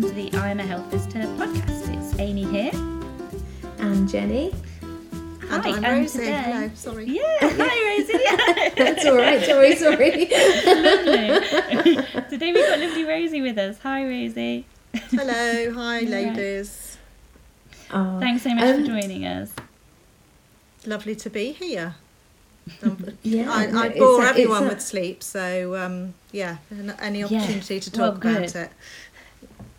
welcome to the I'm a Health Visitor podcast. It's Amy here. And Jenny. And Hi, I'm and Rosie. today- Hello, sorry. Yeah, hi Rosie. That's all right. Sorry, sorry. Lovely. Today we've got lovely Rosie with us. Hi Rosie. Hello, hi Right. ladies. Oh, Thanks so much Um, for joining us. Lovely to be here. Yeah, I, I bore a- everyone it's a- with sleep, so um, yeah, an- any Yeah, opportunity to well, talk about good. it.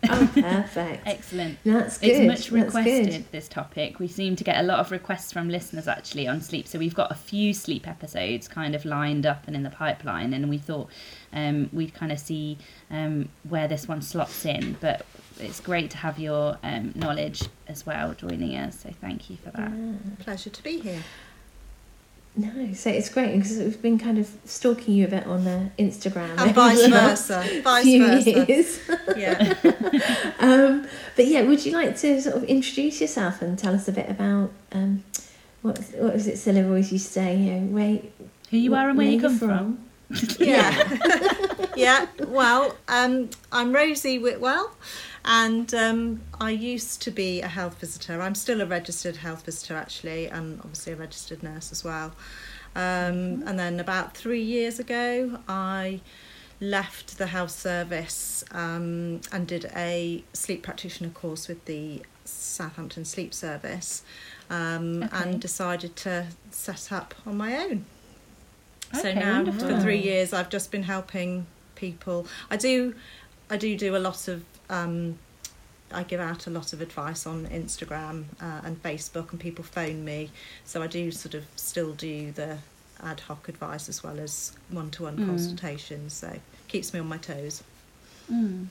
Oh, perfect. Excellent. That's good. It's much requested, this topic. We seem to get a lot of requests from listeners actually on sleep. So we've got a few sleep episodes kind of lined up and in the pipeline. And we thought um, we'd kind of see um, where this one slots in. But it's great to have your um, knowledge as well joining us. So thank you for that. Pleasure to be here. No, so it's great because we've been kind of stalking you a bit on uh, Instagram. And vice versa. Vice versa. years. Yeah. um, but yeah, would you like to sort of introduce yourself and tell us a bit about um, what what was it Cilla always used to say? You know, where Who you are and where you you're come from. Yeah. yeah. Well, um, I'm Rosie Whitwell, and um, I used to be a health visitor. I'm still a registered health visitor, actually, and obviously a registered nurse as well. Um, and then about three years ago, I left the health service um, and did a sleep practitioner course with the Southampton Sleep Service, um, Okay. and decided to set up on my own. So Okay, now wonderful. for three years, I've just been helping people. I do, I do do a lot of. Um, I give out a lot of advice on Instagram uh, and Facebook, and people phone me. So I do sort of still do the ad hoc advice as well as one-to-one Mm. consultations. So keeps me on my toes. Mm.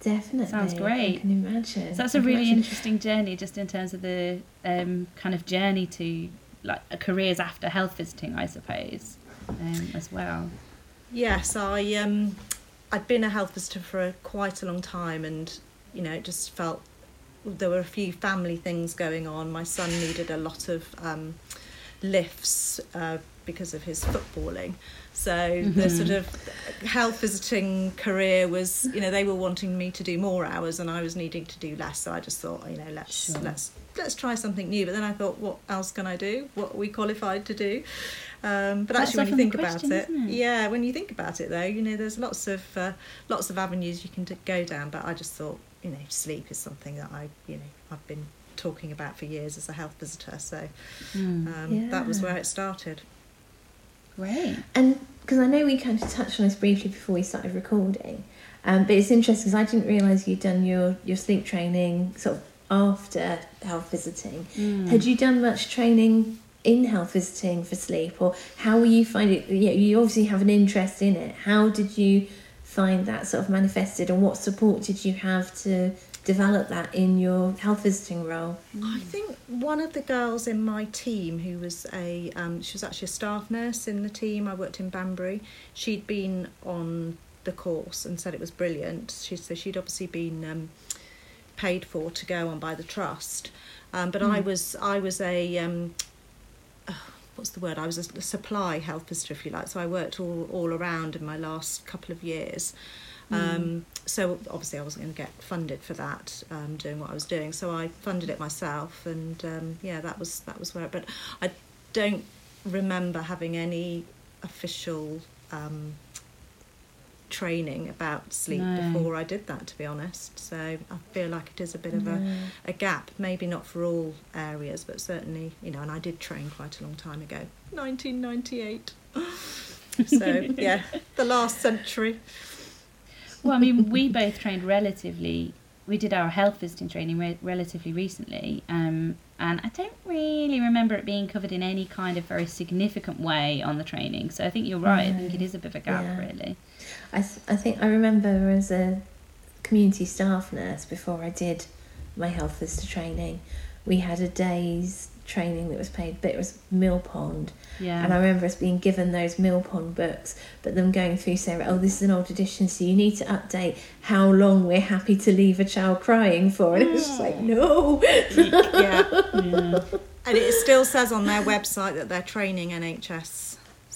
definitely Sounds I great. can imagine. So that's I a can really imagine. interesting journey, just in terms of the um, kind of journey to like careers after health visiting, I suppose, um, as well. Yes, I um, I'd been a health visitor for a, quite a long time, and you know, it just felt there were a few family things going on. My son needed a lot of um, lifts uh, because of his footballing. So the Mhm. sort of health visiting career was, you know, they were wanting me to do more hours, and I was needing to do less. So I just thought, you know, let's Sure. let's let's try something new. But then I thought, what else can I do? What are we qualified to do? Um, but That's actually, when you think the about question, it, isn't it? yeah, when you think about it, though, you know, there's lots of uh, lots of avenues you can t- go down. But I just thought, you know, sleep is something that I, you know, I've been talking about for years as a health visitor. So Mm. um, that was where it started. Great. And because I know we kind of touched on this briefly before we started recording, um, but it's interesting because I didn't realise you'd done your, your sleep training sort of after health visiting. Mm. Had you done much training in health visiting for sleep, or how were you finding it? Yeah, you obviously have an interest in it. How did you find that sort of manifested, and what support did you have to develop that in your health visiting role? I think one of the girls in my team, who was a, um, she was actually a staff nurse in the team. I worked in Banbury. She'd been on the course and said it was brilliant. She so she'd obviously been um, paid for to go on by the trust, um, but I was I was a um, what's the word? I was a, supply health visitor, if you like. So I worked all all around in my last couple of years. Um, so obviously I wasn't going to get funded for that, um, doing what I was doing. So I funded it myself, and um, yeah, that was that was where. But I don't remember having any official um, training about sleep No. before I did that. To be honest, so I feel like it is a bit of a, a gap. Maybe not for all areas, but certainly you know. And I did train quite a long time ago, 1998. so yeah, the last century. Well, I mean, we both trained relatively. We did our health visiting training re- relatively recently, um, and I don't really remember it being covered in any kind of very significant way on the training. So I think you're right. I think it is a bit of a gap, Yeah. really. I, th- I think I remember as a community staff nurse before I did my health visitor training, we had a day's training that was paid, but it was Millpond. Yeah. And I remember us being given those Millpond books, but them going through saying, oh, this is an old edition, so you need to update how long we're happy to leave a child crying for. And it was just like, mm. no. yeah. yeah. And it still says on their website that they're training NHS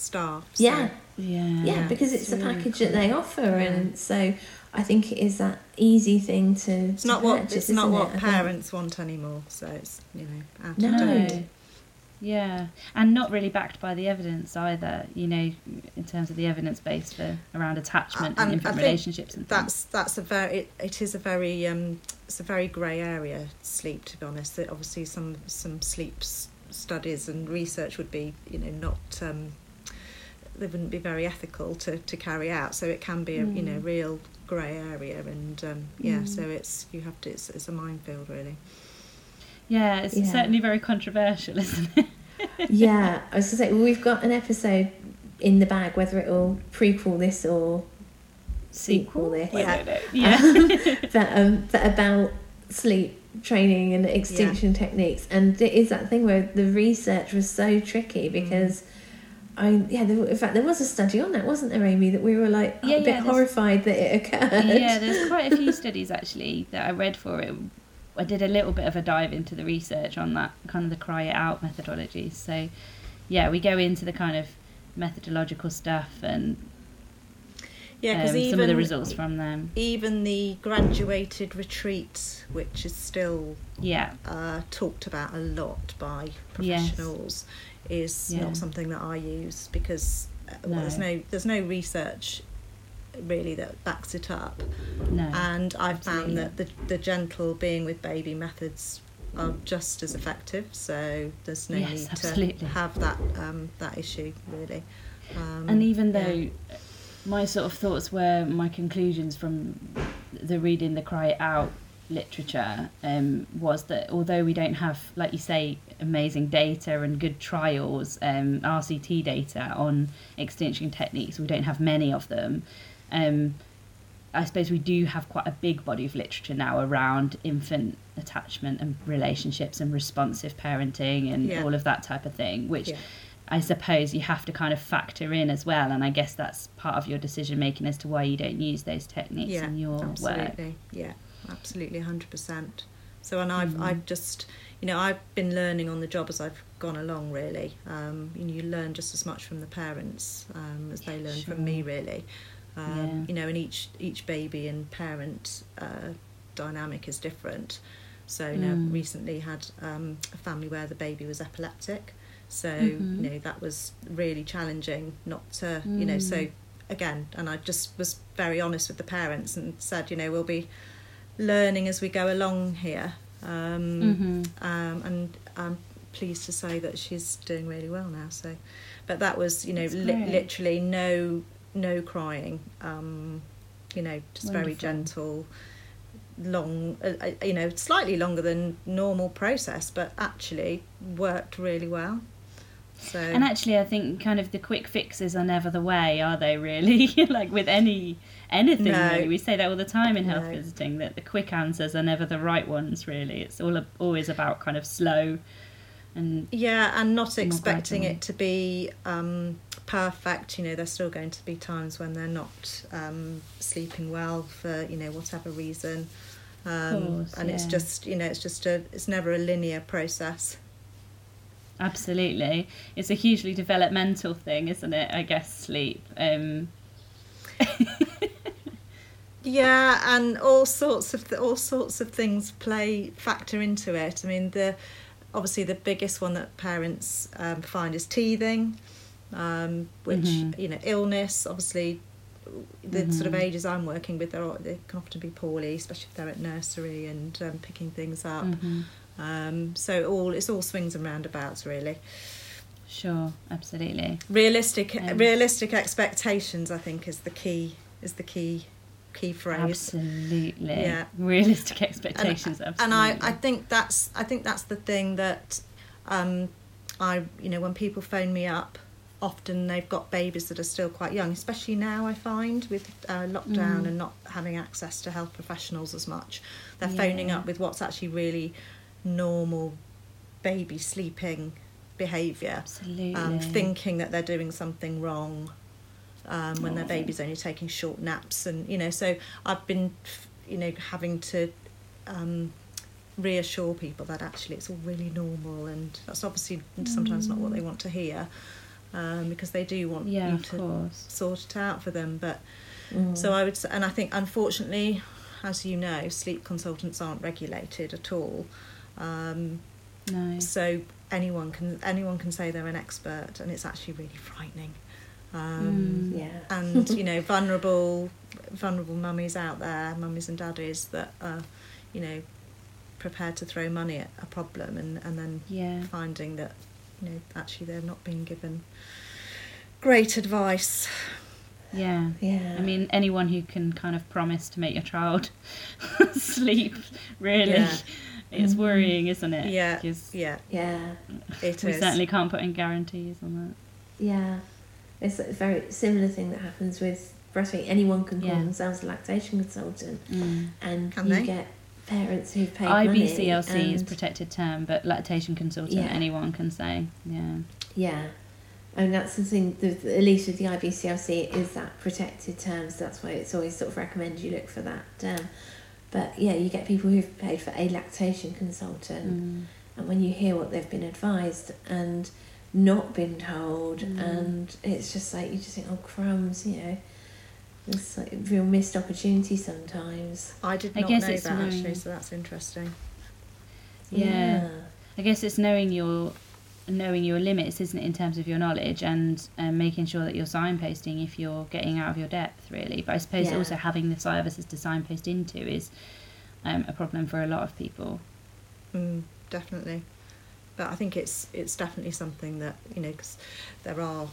staff. so- Yeah. Yeah. Yeah, because it's a really package that they offer, and so I think it is that easy thing to. It's not what it's not what it? Parents want anymore. So it's you know out No. of date. Yeah, and not really backed by the evidence either. You know, in terms of the evidence base for around attachment and and infant relationships and things. That's that's a very it, it is a very um it's a very grey area sleep to be honest. That obviously some some sleep s- studies and research would be you know not um they wouldn't be very ethical to, to carry out. So it can be a you know Mm. real grey area and um, yeah. Mm. So it's you have to it's, it's a minefield really. Yeah, it's Yeah. certainly very controversial, isn't it? yeah, I was going to say, we've got an episode in the bag, whether it will prequel this or sequel this. I Yeah. don't. Yeah. but, um, but about sleep training and extinction techniques. And it is that thing where the research was so tricky because. I yeah, there, in fact, there was a study on that, wasn't there, Amy? That we were like Yeah, a bit yeah, there's- horrified that it occurred. yeah, there's quite a few studies actually that I read for it. I did a little bit of a dive into the research on that kind of the cry it out methodologies. So, yeah, we go into the kind of methodological stuff and Yeah, um, because some of the results from them. even the graduated retreats, which is still Yeah, uh, talked about a lot by Yes. professionals is Yeah. not something that I use because uh, well, there's No. there's no research really that backs it up no. and I've absolutely found that the, the gentle being with baby methods are just as effective so there's no Yes, need absolutely. to have that um, that issue really um, and even though yeah. my sort of thoughts were my conclusions from the reading the cry it out literature um, was that although we don't have like you say amazing data and good trials um, rct data on extinction techniques we don't have many of them um, i suppose we do have quite a big body of literature now around infant attachment and relationships and responsive parenting and Yeah. all of that type of thing which Yeah. I suppose you have to kind of factor in as well, and I guess that's part of your decision making as to why you don't use those techniques yeah, in your work. absolutely. Yeah, absolutely, hundred percent. So, and I've Mm. I've just you know I've been learning on the job as I've gone along. Really, um, you, know, you learn just as much from the parents um, as they learn from me. Really, um, Yeah. you know, and each each baby and parent uh, dynamic is different. So, you know, Mm. recently had um, a family where the baby was epileptic. So, Mhm. you know, that was really challenging not to, you know, so Mm. again, and I just was very honest with the parents and said, you know, we'll be learning as we go along here. Um, Mhm. um, and I'm pleased to say that she's doing really well now. So, but that was, you know, li- literally no, no crying. Um, you know, just very gentle, long, uh, uh, you know, slightly longer than normal process, but actually worked really well. So, And actually, I think kind of the quick fixes are never the way, are they? Really, like with any anything. No. Really, we say that all the time in health No. visiting that the quick answers are never the right ones. Really, it's all always about kind of slow and Yeah, and not expecting gradual. it to be um, perfect. You know, there's still going to be times when they're not um, sleeping well for you know whatever reason, um, course, and it's just you know it's just a it's never a linear process. absolutely, it's a hugely developmental thing, isn't it? I guess sleep. Um, Yeah, and all sorts of th- all sorts of things play factor into it. I mean, the obviously the biggest one that parents um, find is teething, um, which Mhm. you know illness. Obviously, the sort of Mhm. ages I'm working with, they're, they can often be poorly, especially if they're at nursery and um, picking things up. mhm. Um, so all it's all swings and roundabouts really. Sure, absolutely. Realistic Um, realistic expectations, I think, is the key is the key key phrase. Absolutely. Yeah. Realistic expectations. and, absolutely. and I, I think that's I think that's the thing that um, I you know when people phone me up often they've got babies that are still quite young especially now I find with uh, lockdown Mm. and not having access to health professionals as much they're phoning up with what's actually really normal baby sleeping behaviour absolutely. um, thinking that they're doing something wrong um, when their Oh. baby's only taking short naps and you know so I've been you know having to um, reassure people that actually it's all really normal and that's obviously sometimes not what they want to hear um, because they do want yeah, you to course. sort it out for them but Mm. So I would, s- and I think unfortunately, as you know, sleep consultants aren't regulated at all. Um, No. so anyone can anyone can say they're an expert, and it's actually really frightening. Um, Mm. yeah. and you know vulnerable vulnerable mummies out there mummies and daddies that are you know prepared to throw money at a problem and and then Yeah. finding that you know actually they're not being given great advice Yeah. Yeah. I mean, anyone who can kind of promise to make your child sleep, really, Yeah. it's Mhm. worrying, isn't it? yeah 'Cause yeah yeah. it we is. certainly can't put in guarantees on that. Yeah, it's a very similar thing that happens with breastfeeding. Anyone can call Yeah. themselves a lactation consultant. Mm. and Can you they? get parents who've paid for IBCLC money. is protected term, but lactation consultant Yeah. anyone can say. Yeah. Yeah, and that's the thing. The, the- at least with the IBCLC is that protected terms. That's why it's always sort of recommended you look for that term. But yeah, you get people who've paid for a lactation consultant, Mm. and when you hear what they've been advised and not been told, Mm. and it's just like you just think, oh crumbs, you know. It's like a real missed opportunity sometimes. I did I not guess know it's that actually so that's interesting Yeah. I guess it's knowing your knowing your limits, isn't it, in terms of your knowledge and um, making sure that you're signposting if you're getting out of your depth, really. But I suppose Yeah. also having the services to signpost into is um, a problem for a lot of people. Mm, definitely, but I think it's it's definitely something that you know because there are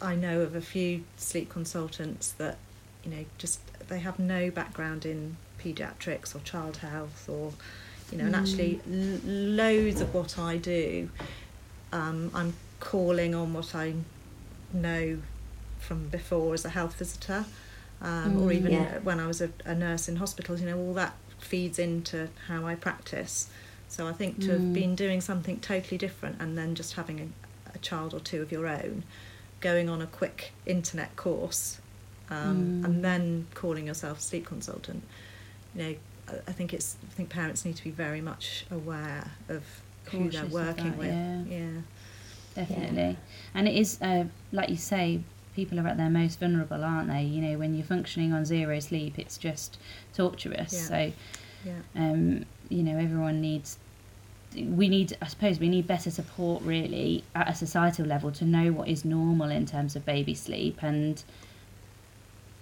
I know of a few sleep consultants that you know just they have no background in paediatrics or child health or you know and actually l- loads of what I do um, I'm calling on what I know from before as a health visitor um, or Mm, even yeah. when I was a, a nurse in hospitals you know all that feeds into how I practice so I think to have Mm. been doing something totally different and then just having a, a child or two of your own going on a quick internet course um, Mm. and then calling yourself a sleep consultant you know I, I think it's I think parents need to be very much aware of who Cautious they're working that, with yeah. yeah Definitely. And it is, uh, like you say, people are at their most vulnerable, aren't they? You know, when you're functioning on zero sleep, it's just torturous. Yeah. So, yeah um, you know, everyone needs. We need, I suppose, we need better support really at a societal level to know what is normal in terms of baby sleep and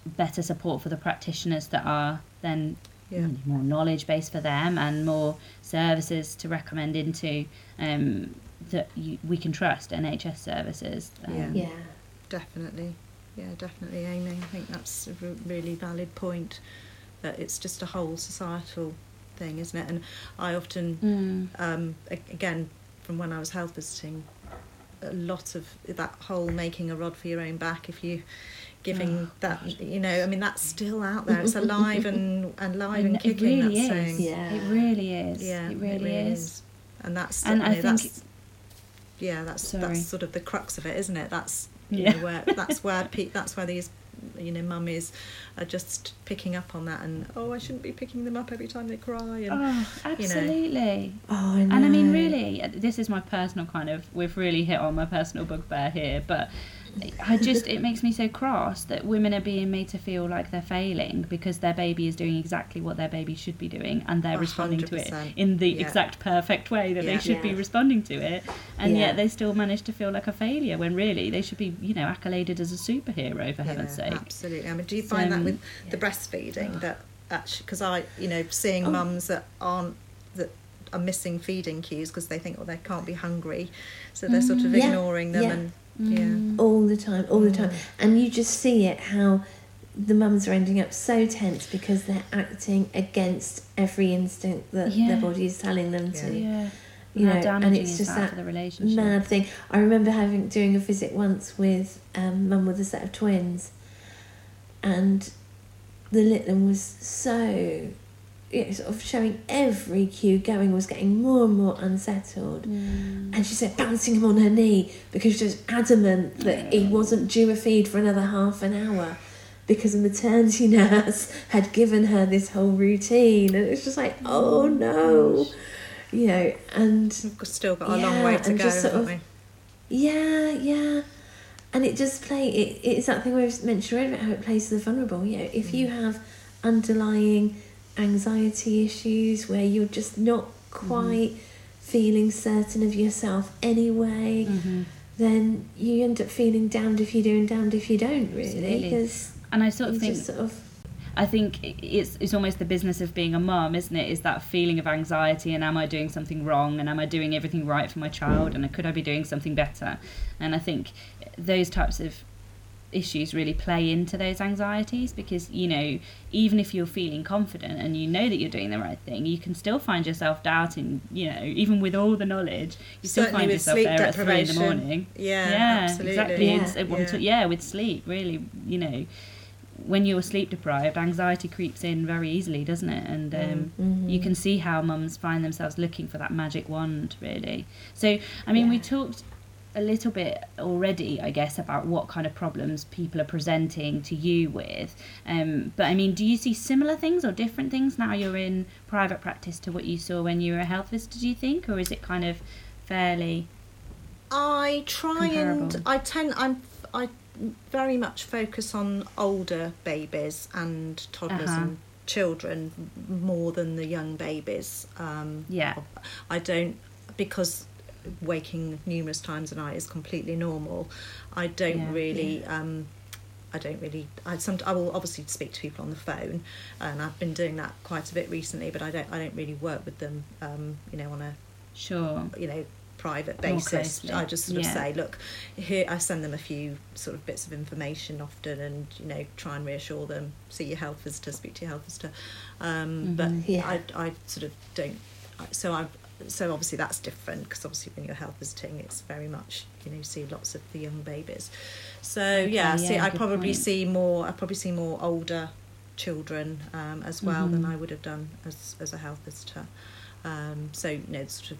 better support for the practitioners that are then yeah you know, more knowledge base for them and more services to recommend into um, that you, we can trust NHS services. Um, Yeah. Yeah. definitely yeah definitely Amy I think that's a really valid point that it's just a whole societal thing isn't it and I often Mm, um, again, from when I was health visiting, a lot of that whole making a rod for your own back. If you giving Oh, that, gosh. you know, I mean, that's still out there. It's alive and and live and and kicking. really that is. saying, Yeah. It really is. yeah, it really, is. and that's And you I think that's yeah, that's Sorry. that's sort of the crux of it, isn't it? That's you Yeah. know, where that's where pe- that's where these you know mummies are just picking up on that and oh I shouldn't be picking them up every time they cry and Oh, absolutely. Oh, I know. And I mean, really, uh, this is my personal kind of. We've really hit on my personal bugbear here, but I just it makes me so cross that women are being made to feel like they're failing because their baby is doing exactly what their baby should be doing, and they're A responding to it in the Yeah. exact perfect way that Yeah. they should be responding to it, and Yeah. yet they still manage to feel like a failure when really they should be, you know, accoladed as a superhero for heaven's yeah, sake. Absolutely. I mean, do you find that Um, with the yeah. breastfeeding that actually, because I, you know, seeing Oh. mums that aren't that are missing feeding cues because they think, well, they can't be hungry, so they're sort of Mm. Yeah, ignoring them yeah. and Mm. all the time, all the time, and you just see it how the mums are ending up so tense because they're acting against every instinct that Yeah. their body is telling them to. Yeah. You How know, and it's just that, that the relationship? mad thing. I remember having doing a visit once with um, mum with a set of twins, and the little one was so you know, sort of showing every cue going was getting more and more unsettled. Mm. And she said, bouncing him on her knee because she was adamant that he wasn't due a feed for another half an hour because a maternity nurse had given her this whole routine. And it was just like, oh no. You know, and we've still got a long way to go, haven't we? yeah, yeah. and it just play it, it's that thing I mentioned earlier about how it plays to the vulnerable. You know, if you Mm. have underlying anxiety issues where you're just not Mm-hmm. quite feeling certain of yourself anyway, Mhm. then you end up feeling damned if you do and damned if you don't, really. Because And I sort of think sort of I think it's it's almost the business of being a mum, isn't it? Is that feeling of anxiety and am I doing something wrong and am I doing everything right for my child and could I be doing something better? And I think those types of issues really play into those anxieties because you know even if you're feeling confident and you know that you're doing the right thing you can still find yourself doubting you know even with all the knowledge you still Certainly find yourself there at three in the morning Yeah, yeah absolutely. exactly Yeah. It's, Yeah. to- yeah with sleep really you know when you're sleep deprived anxiety creeps in very easily doesn't it and um, Mhm. you can see how mums find themselves looking for that magic wand really so i mean we talked a little bit already i guess about what kind of problems people are presenting to you with um, but i mean do you see similar things or different things now you're in private practice to what you saw when you were a health visitor do you think or is it kind of fairly I try and I tend I'm I very much focus on older babies and toddlers Uh-huh. and children more than the young babies. Um, Yeah. I don't because waking numerous times a night is completely normal. I don't Yeah. really. Um, I don't really. I some. I will obviously speak to people on the phone, and I've been doing that quite a bit recently. But I don't. I don't really work with them. Um, you know, on a sure you know private basis i just sort of yeah. say look here i send them a few sort of bits of information often and you know try and reassure them see your health visitor speak to your health visitor um, but Mhm. Yeah. I, I sort of don't so i so obviously that's different because obviously when you're health visiting it's very much you know you see lots of the young babies. So Okay, yeah, see i probably point. see more i probably see more older children um, as well than Mhm. i would have done as, as a health visitor. Um, so you know sort of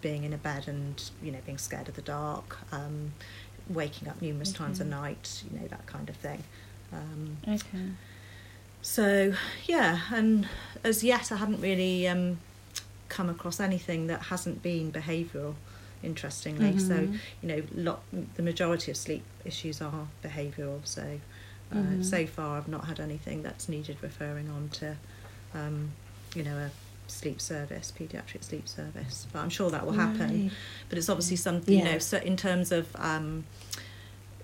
being in a bed and you know being scared of the dark um, waking up numerous times a night you know that kind of thing. Um, okay. so yeah and as yet i hadn't really um, come across anything that hasn't been behavioural interestingly so Mhm. you know lot, the majority of sleep issues are behavioural so uh, Mhm. so far i've not had anything that's needed referring on to um, you know a sleep service pediatric sleep service but i'm sure that will happen Right. but it's obviously something you know so in terms of um,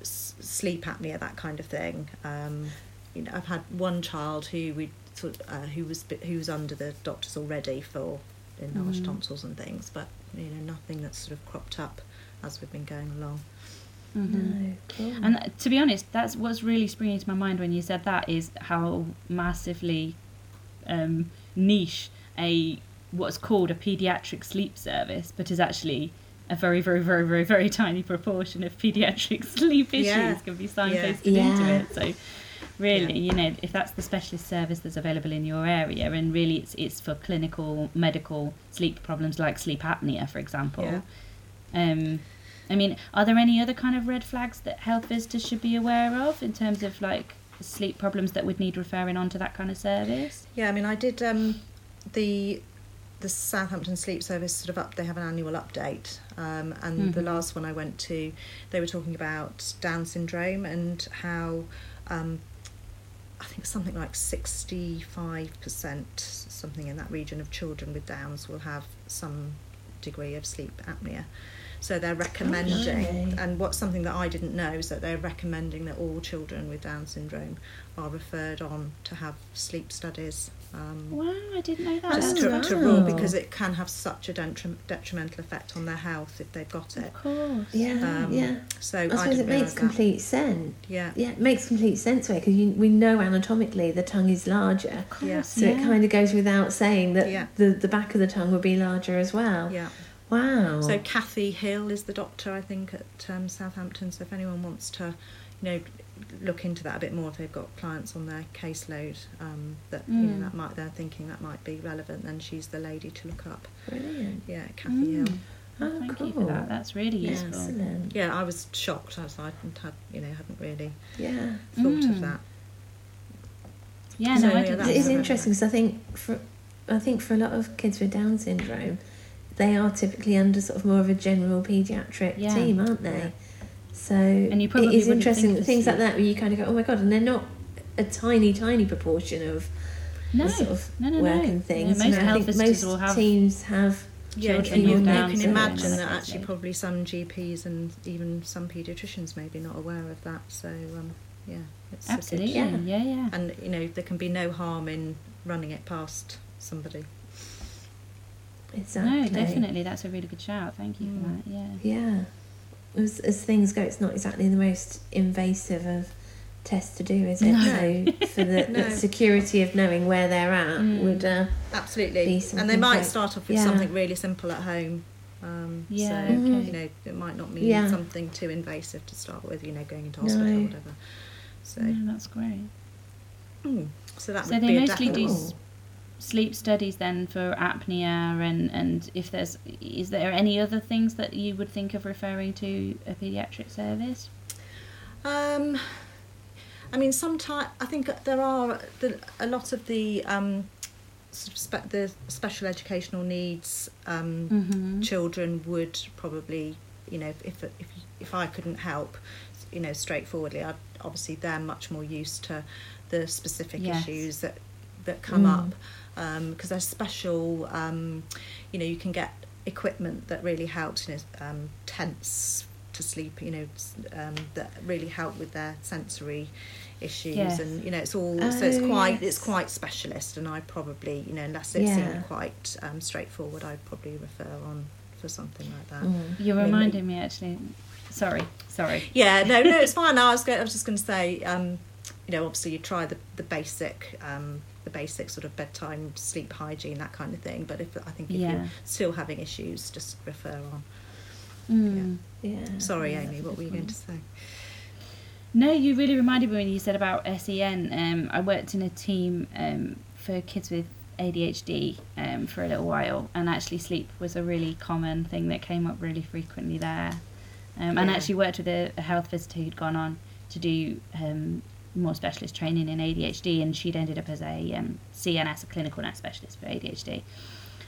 s- sleep apnea that kind of thing um, you know I've had one child who we sort uh, who was who was under the doctors already for enlarged Mhm. tonsils and things but you know nothing that's sort of cropped up as we've been going along Mhm. No, cool. And th- to be honest, that's what's really springing to my mind when you said that is how massively um, niche a what's called a paediatric sleep service, but is actually a very, very, very, very, very tiny proportion of paediatric sleep issues Yeah. can be signposted Yeah. into Yeah. it. So, really, Yeah. you know, if that's the specialist service that's available in your area, and really it's it's for clinical medical sleep problems like sleep apnea, for example. Yeah. Um, I mean, are there any other kind of red flags that health visitors should be aware of in terms of like sleep problems that would need referring on to that kind of service? yeah I mean I did um, the the Southampton Sleep Service sort of up they have an annual update um, and the Mhm. last one I went to they were talking about Down syndrome and how um, I think something like 65% something in that region of children with Downs will have some degree of sleep apnea. So they're recommending and what's something that I didn't know is that they're recommending that all children with Down syndrome are referred on to have sleep studies um, Wow, I didn't know that. just to, That's to rule because it can have such a detri- detrimental effect on their health if they've got it. Of course. yeah, Um, yeah. So I I, suppose it didn't makes realise that. complete sense. Yeah, Yeah, it makes complete sense because we know anatomically the tongue is larger. Of course. Yeah. So it kind of goes without saying that Yeah. the, the back of the tongue would be larger as well. yeah. Wow. So Cathy Hill is the doctor, I think, at um, Southampton. So if anyone wants to, you know, look into that a bit more, if they've got clients on their caseload um, that you Mm. know that might they're thinking that might be relevant, then she's the lady to look up. Brilliant. Yeah, Cathy Mm. Hill. Oh, thank you cool. for that. That's really Yeah. useful. Excellent. Yeah, I was shocked. I was I hadn't had, you know, hadn't really Yeah. thought of Mm. that. Yeah, So, no, I yeah, didn't. It is interesting because I think for I think for a lot of kids with Down syndrome, they are typically under sort of more of a general paediatric Yeah. team, aren't they? So And you probably it is interesting that things like that where you kind of go, oh my god, and they're not a tiny, tiny proportion of No, sort of no, no, work no. and things. You most know, I think most will have teams have Yeah, and you, you can imagine that actually probably some GPs and even some paediatricians may be not aware of that. So um, yeah, it's absolutely. Yeah. Yeah, yeah. and you know there can be no harm in running it past somebody. exactly. No, definitely. That's a really good shout. Thank you for Mm. that. Yeah. Yeah. As, as things go, it's not exactly the most invasive of tests to do, is it? No. So for the, No. the security of knowing where they're at Mm. would. Uh, Absolutely, Be and they might start off with yeah. something really simple at home. Um, Yeah, so okay. you know it might not mean Yeah. something too invasive to start with. You know, going into hospital No. or whatever. So, No, that's great. mm, so that So would they be a mostly do sleep studies then for apnea and and if there's is there any other things that you would think of referring to a pediatric service? Um, I mean, sometimes I think there are the, a lot of the um, spe- the special educational needs um, Mm-hmm. children would probably, you know, if if if I couldn't help, you know, straightforwardly, I'd obviously they're much more used to the specific Yes. issues that that come Mm. up because there's special, um, you know, you can get equipment that really helps, you know, um, tents to sleep, you know, um, that really help with their sensory issues Yes. and you know it's all so it's Oh, quite yes. it's quite specialist and I probably you know unless it Yeah. seemed quite um, straightforward I'd probably refer on for something like that. mm. You're I mean, reminding me actually. Sorry, sorry. Yeah, no, no, it's fine. I was going, I was just going to say, um, you know, obviously you try the the basic, um, the basic sort of bedtime sleep hygiene, that kind of thing. But if I think if Yeah. you're still having issues, just refer on. Mm. Yeah. Sorry, Yeah, Amy, what were you going to say? No, you really reminded me when you said about SEN. Um, I worked in a team um, for kids with ADHD um, for a little while, and actually sleep was a really common thing that came up really frequently there. Um, And Yeah. actually worked with a, a health visitor who'd gone on to do um, more specialist training in ADHD, and she'd ended up as a um, CNS, a clinical nurse specialist for ADHD.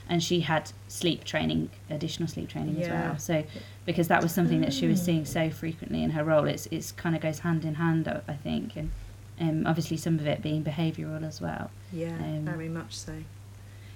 And she had sleep training, additional sleep training as well. So, because that was something that she was seeing so frequently in her role, it's it's kind of goes hand in hand, I think, and um, obviously some of it being behavioural as well. Yeah, Um, very much so.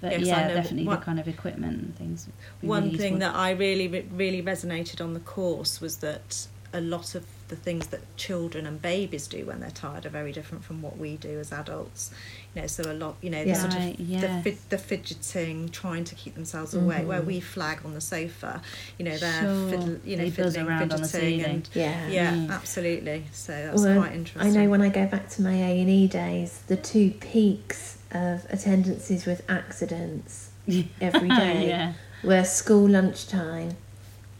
But Yeah, yeah, definitely one- the kind of equipment and things. One really thing useful. that I really, really resonated on the course was that a lot of the things that children and babies do when they're tired are very different from what we do as adults. You know, so a lot, you know, the Yeah. sort Right, of yes. the, fid- the fidgeting, trying to keep themselves awake, where we flag on the sofa, you know, they're Sure. fiddle, you know, They fiddling, around on the fidgeting, ceiling. and Yeah. yeah, Mm. absolutely. So that's Well, quite interesting. I know when I go back to my A and E days, the two peaks of attendances with accidents every day yeah. were school lunchtime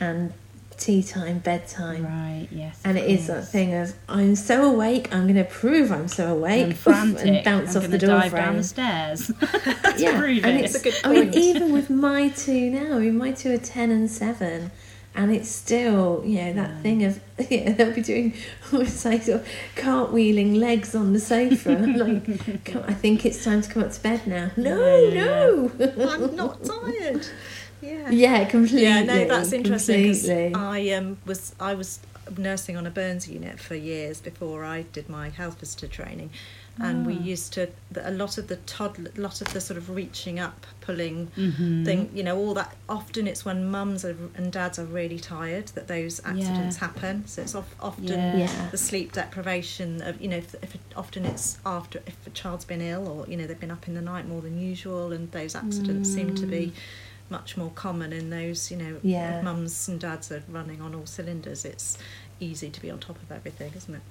and tea time, bedtime. Right. Yes. And of it is that thing of I'm so awake, I'm going to prove I'm so awake, And frantic. and bounce I'm off the door dive down frame. the stairs. yeah, prove and it. it's a good point. I mean, even with my two now, I mean, my two are ten and seven, and it's still you know that Yeah. thing of yeah, they'll be doing almost like sort of cartwheeling legs on the sofa. I'm like, "Come- I think it's time to come up to bed now. No, Yeah, no. I'm not tired. Yeah. Yeah, completely. Yeah, no, that's interesting. I um, was I was nursing on a burns unit for years before I did my health visitor training, and we Ah. used to a lot of the toddler, lot of the sort of reaching up, pulling Mhm. thing. You know, all that. Often it's when mums are, and dads are really tired that those accidents happen. So it's of, often Yeah. Yeah. the sleep deprivation of you know if, if often it's after if a child's been ill or you know they've been up in the night more than usual and those accidents seem to be much more common in those you know Yeah. mums and dads are running on all cylinders it's easy to be on top of everything isn't it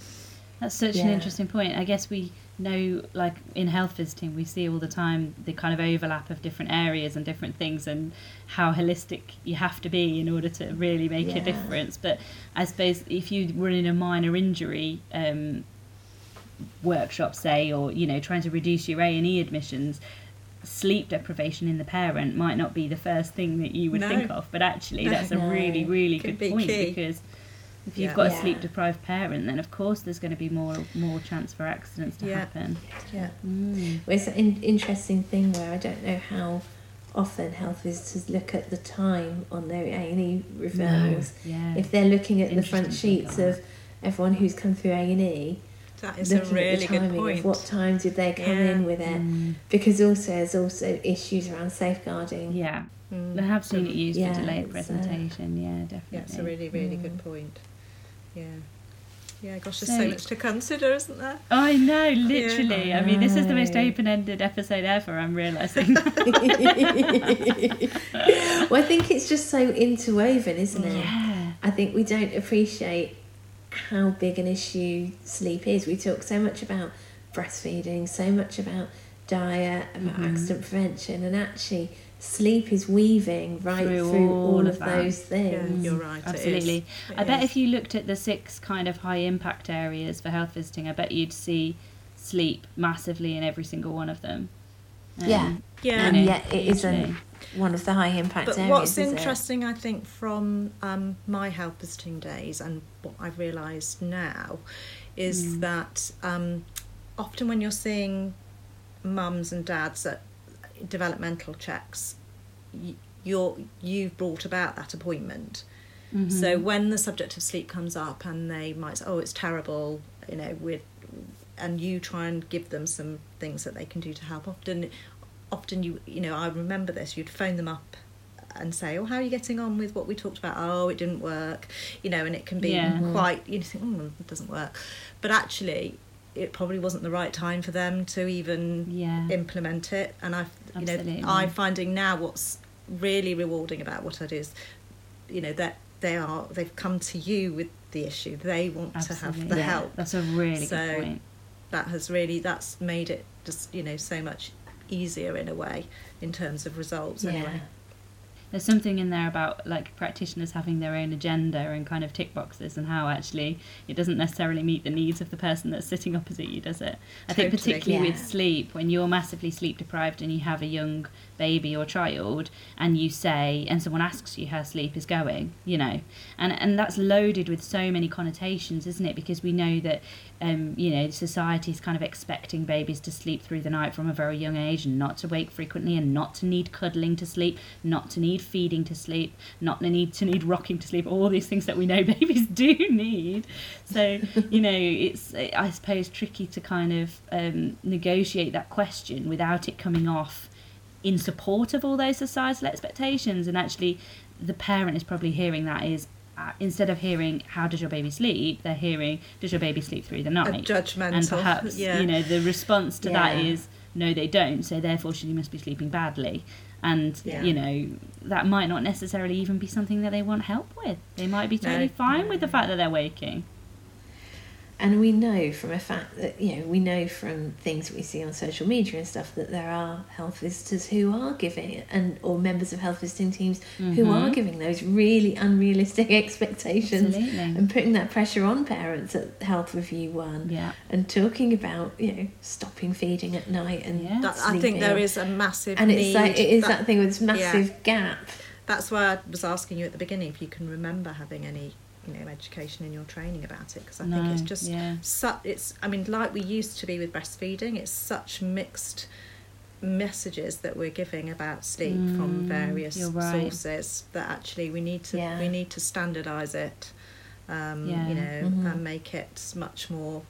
That's such an interesting point. I guess we know, like in health visiting, we see all the time the kind of overlap of different areas and different things, and how holistic you have to be in order to really make Yeah. a difference. But I suppose if you were in a minor injury um, workshop, say, or you know, trying to reduce your A and E admissions. Sleep deprivation in the parent might not be the first thing that you would No. think of, but actually, No. that's a No. really, really Could good be point key. because if you've Yeah. got a Yeah. sleep deprived parent, then of course there's going to be more more chance for accidents to Yeah. happen. yeah Mm. Well, it's an interesting thing where I don't know how often health visitors look at the time on their A&E referrals. Yeah. If they're looking at the front sheets of everyone who's come through A&E, That is a looking really at the good timing point. of what time did they come Yeah. in with it. Mm, Because also there's also issues around safeguarding. yeah. Mm. I have seen it used Yeah, for delayed it's, uh, presentation. yeah, definitely. Yeah, it's a really, really Mm. good point. Yeah. Yeah, gosh, there's So- so much to consider, isn't there? I know, literally. I mean, this is the most open-ended episode ever. I'm realizing. well, I think it's just so interwoven, isn't it? yeah. I think we don't appreciate how big an issue sleep is. We talk so much about breastfeeding, so much about diet, about Mhm. accident prevention, and actually, sleep is weaving right Through through, all all, of of, that. those things. Yeah, you're right. Absolutely. It I bet if you looked at the six kind of high impact areas for health visiting, I bet you'd see sleep massively in every single one of them. Um, Yeah. Yeah. And yet it isn't one of the high impact But areas. what's is it? interesting, I think, from um, my health visiting days and what I've realised now is Mm. that um, often when you're seeing mums and dads at developmental checks, you're you've brought about that appointment. Mhm. So when the subject of sleep comes up and they might say, "Oh, it's terrible," you know, with and you try and give them some things that they can do to help. Often, often you you know, I remember this. You'd phone them up and say, "Oh, how are you getting on with what we talked about?" "Oh, it didn't work," you know, and it can be Yeah. Mhm. quite. You think, "Oh, it doesn't work," but actually. It probably wasn't the right time for them to even Yeah. implement it, and I, you Absolutely. know, I'm finding now what's really rewarding about what it is, you know, that they are they've come to you with the issue. They want to have the Yeah. help. That's a really So- good point. That has really that's made it just you know so much easier in a way in terms of results. Yeah. Anyway, There's something in there about like practitioners having their own agenda and kind of tick boxes and how actually it doesn't necessarily meet the needs of the person that's sitting opposite you, does it? I think Totally. particularly with sleep, when you're massively sleep deprived and you have a young baby or child and you say and someone asks you how sleep is going, you know, and and that's loaded with so many connotations, isn't it? Because we know that um, you know, society is kind of expecting babies to sleep through the night from a very young age and not to wake frequently and not to need cuddling to sleep, not to need feeding to sleep, not to need to need rocking to sleep, all these things that we know babies do need. So, you know, it's, I suppose, tricky to kind of um, negotiate that question without it coming off in support of all those societal expectations. And actually, the parent is probably hearing that is uh, instead of hearing how does your baby sleep, they're hearing does your baby sleep through the a night, judgmental. and perhaps yeah. you know the response to that Yeah. is no, they don't. So therefore, she must be sleeping badly. And Yeah. you know that might not necessarily even be something that they want help with. They might be No. totally fine with the fact that they're waking. And we know from a fact that, you know, we know from things we see on social media and stuff that there are health visitors who are giving it, and or members of health visiting teams who Mhm. are giving those really unrealistic expectations Absolutely. and putting that pressure on parents at Health Review One Yeah. and talking about, you know, stopping feeding at night and Yeah. That, I think there is a massive and need. it's like it is that, that- thing with this massive gap. That's why I was asking you at the beginning if you can remember having any, you know, education in your training about it because I think it's just yeah. su- it's I mean like we used to be with breastfeeding it's such mixed messages that we're giving about sleep from Mm, various right. sources that actually we need to Yeah. we need to standardize it um, Yeah. you know Mhm. and make it much more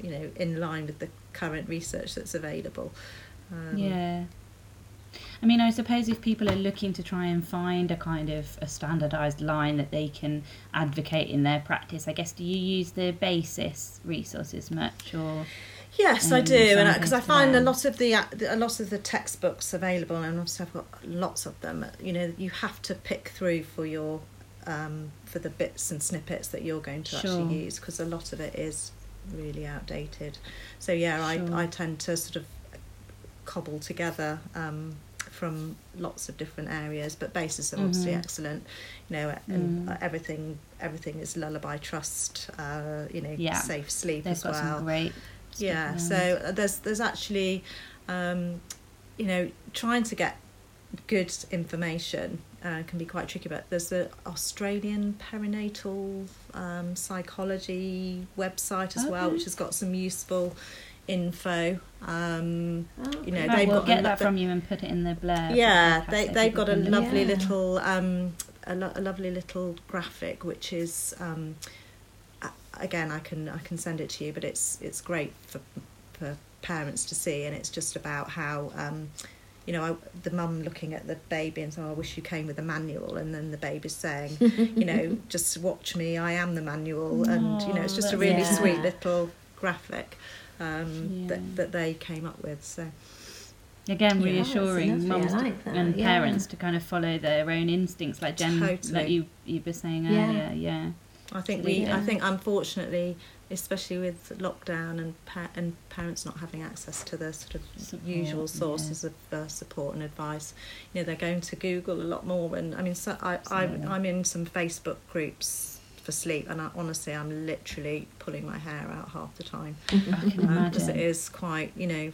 you know in line with the current research that's available um, Yeah. I mean, I suppose if people are looking to try and find a kind of a standardized line that they can advocate in their practice, I guess do you use the BASIS resources much or Yes, I um, do, and because I to find a lot of the uh, a lot of the textbooks available, and obviously I've got lots of them. You know, you have to pick through for your um, for the bits and snippets that you're going to Sure. actually use, because a lot of it is really outdated. So yeah, Sure. I I tend to sort of cobble together. Um, from lots of different areas, but bases are obviously Mhm. excellent. You know, and Mm. uh, everything everything is lullaby trust. Uh, you know, Yeah. safe sleep they've as well great yeah around. so uh, there's there's actually um, you know trying to get good information uh, can be quite tricky but there's the australian perinatal um, psychology website as well which has got some useful info. Um, you know, Right, they've we'll got get a, that the- from you and put it in the blurb. yeah, the they they've got a lovely Yeah. little um, a, lo- a lovely little graphic, which is um, again I can I can send it to you, but it's it's great for for parents to see, and it's just about how. Um, you know, I, the mum looking at the baby and saying, oh, "I wish you came with a manual," and then the baby's saying, "You know, just watch me. I am the manual," and you know, it's just a Oh, really that's- sweet little graphic um, Yeah. that that they came up with. So Again, Yeah, reassuring lovely, I mums like and yeah. parents to kind of follow their own instincts, like Jen, Totally. like you you were saying earlier. Yeah. I think we, Yeah. I think unfortunately, especially with lockdown and pa- and parents not having access to the sort of Support, usual yeah. sources of uh, support and advice, you know, they're going to Google a lot more. And I mean, so I, I Absolutely. I'm in some Facebook groups for sleep, and I, honestly, I'm literally pulling my hair out half the time I can because imagine. it is quite, you know.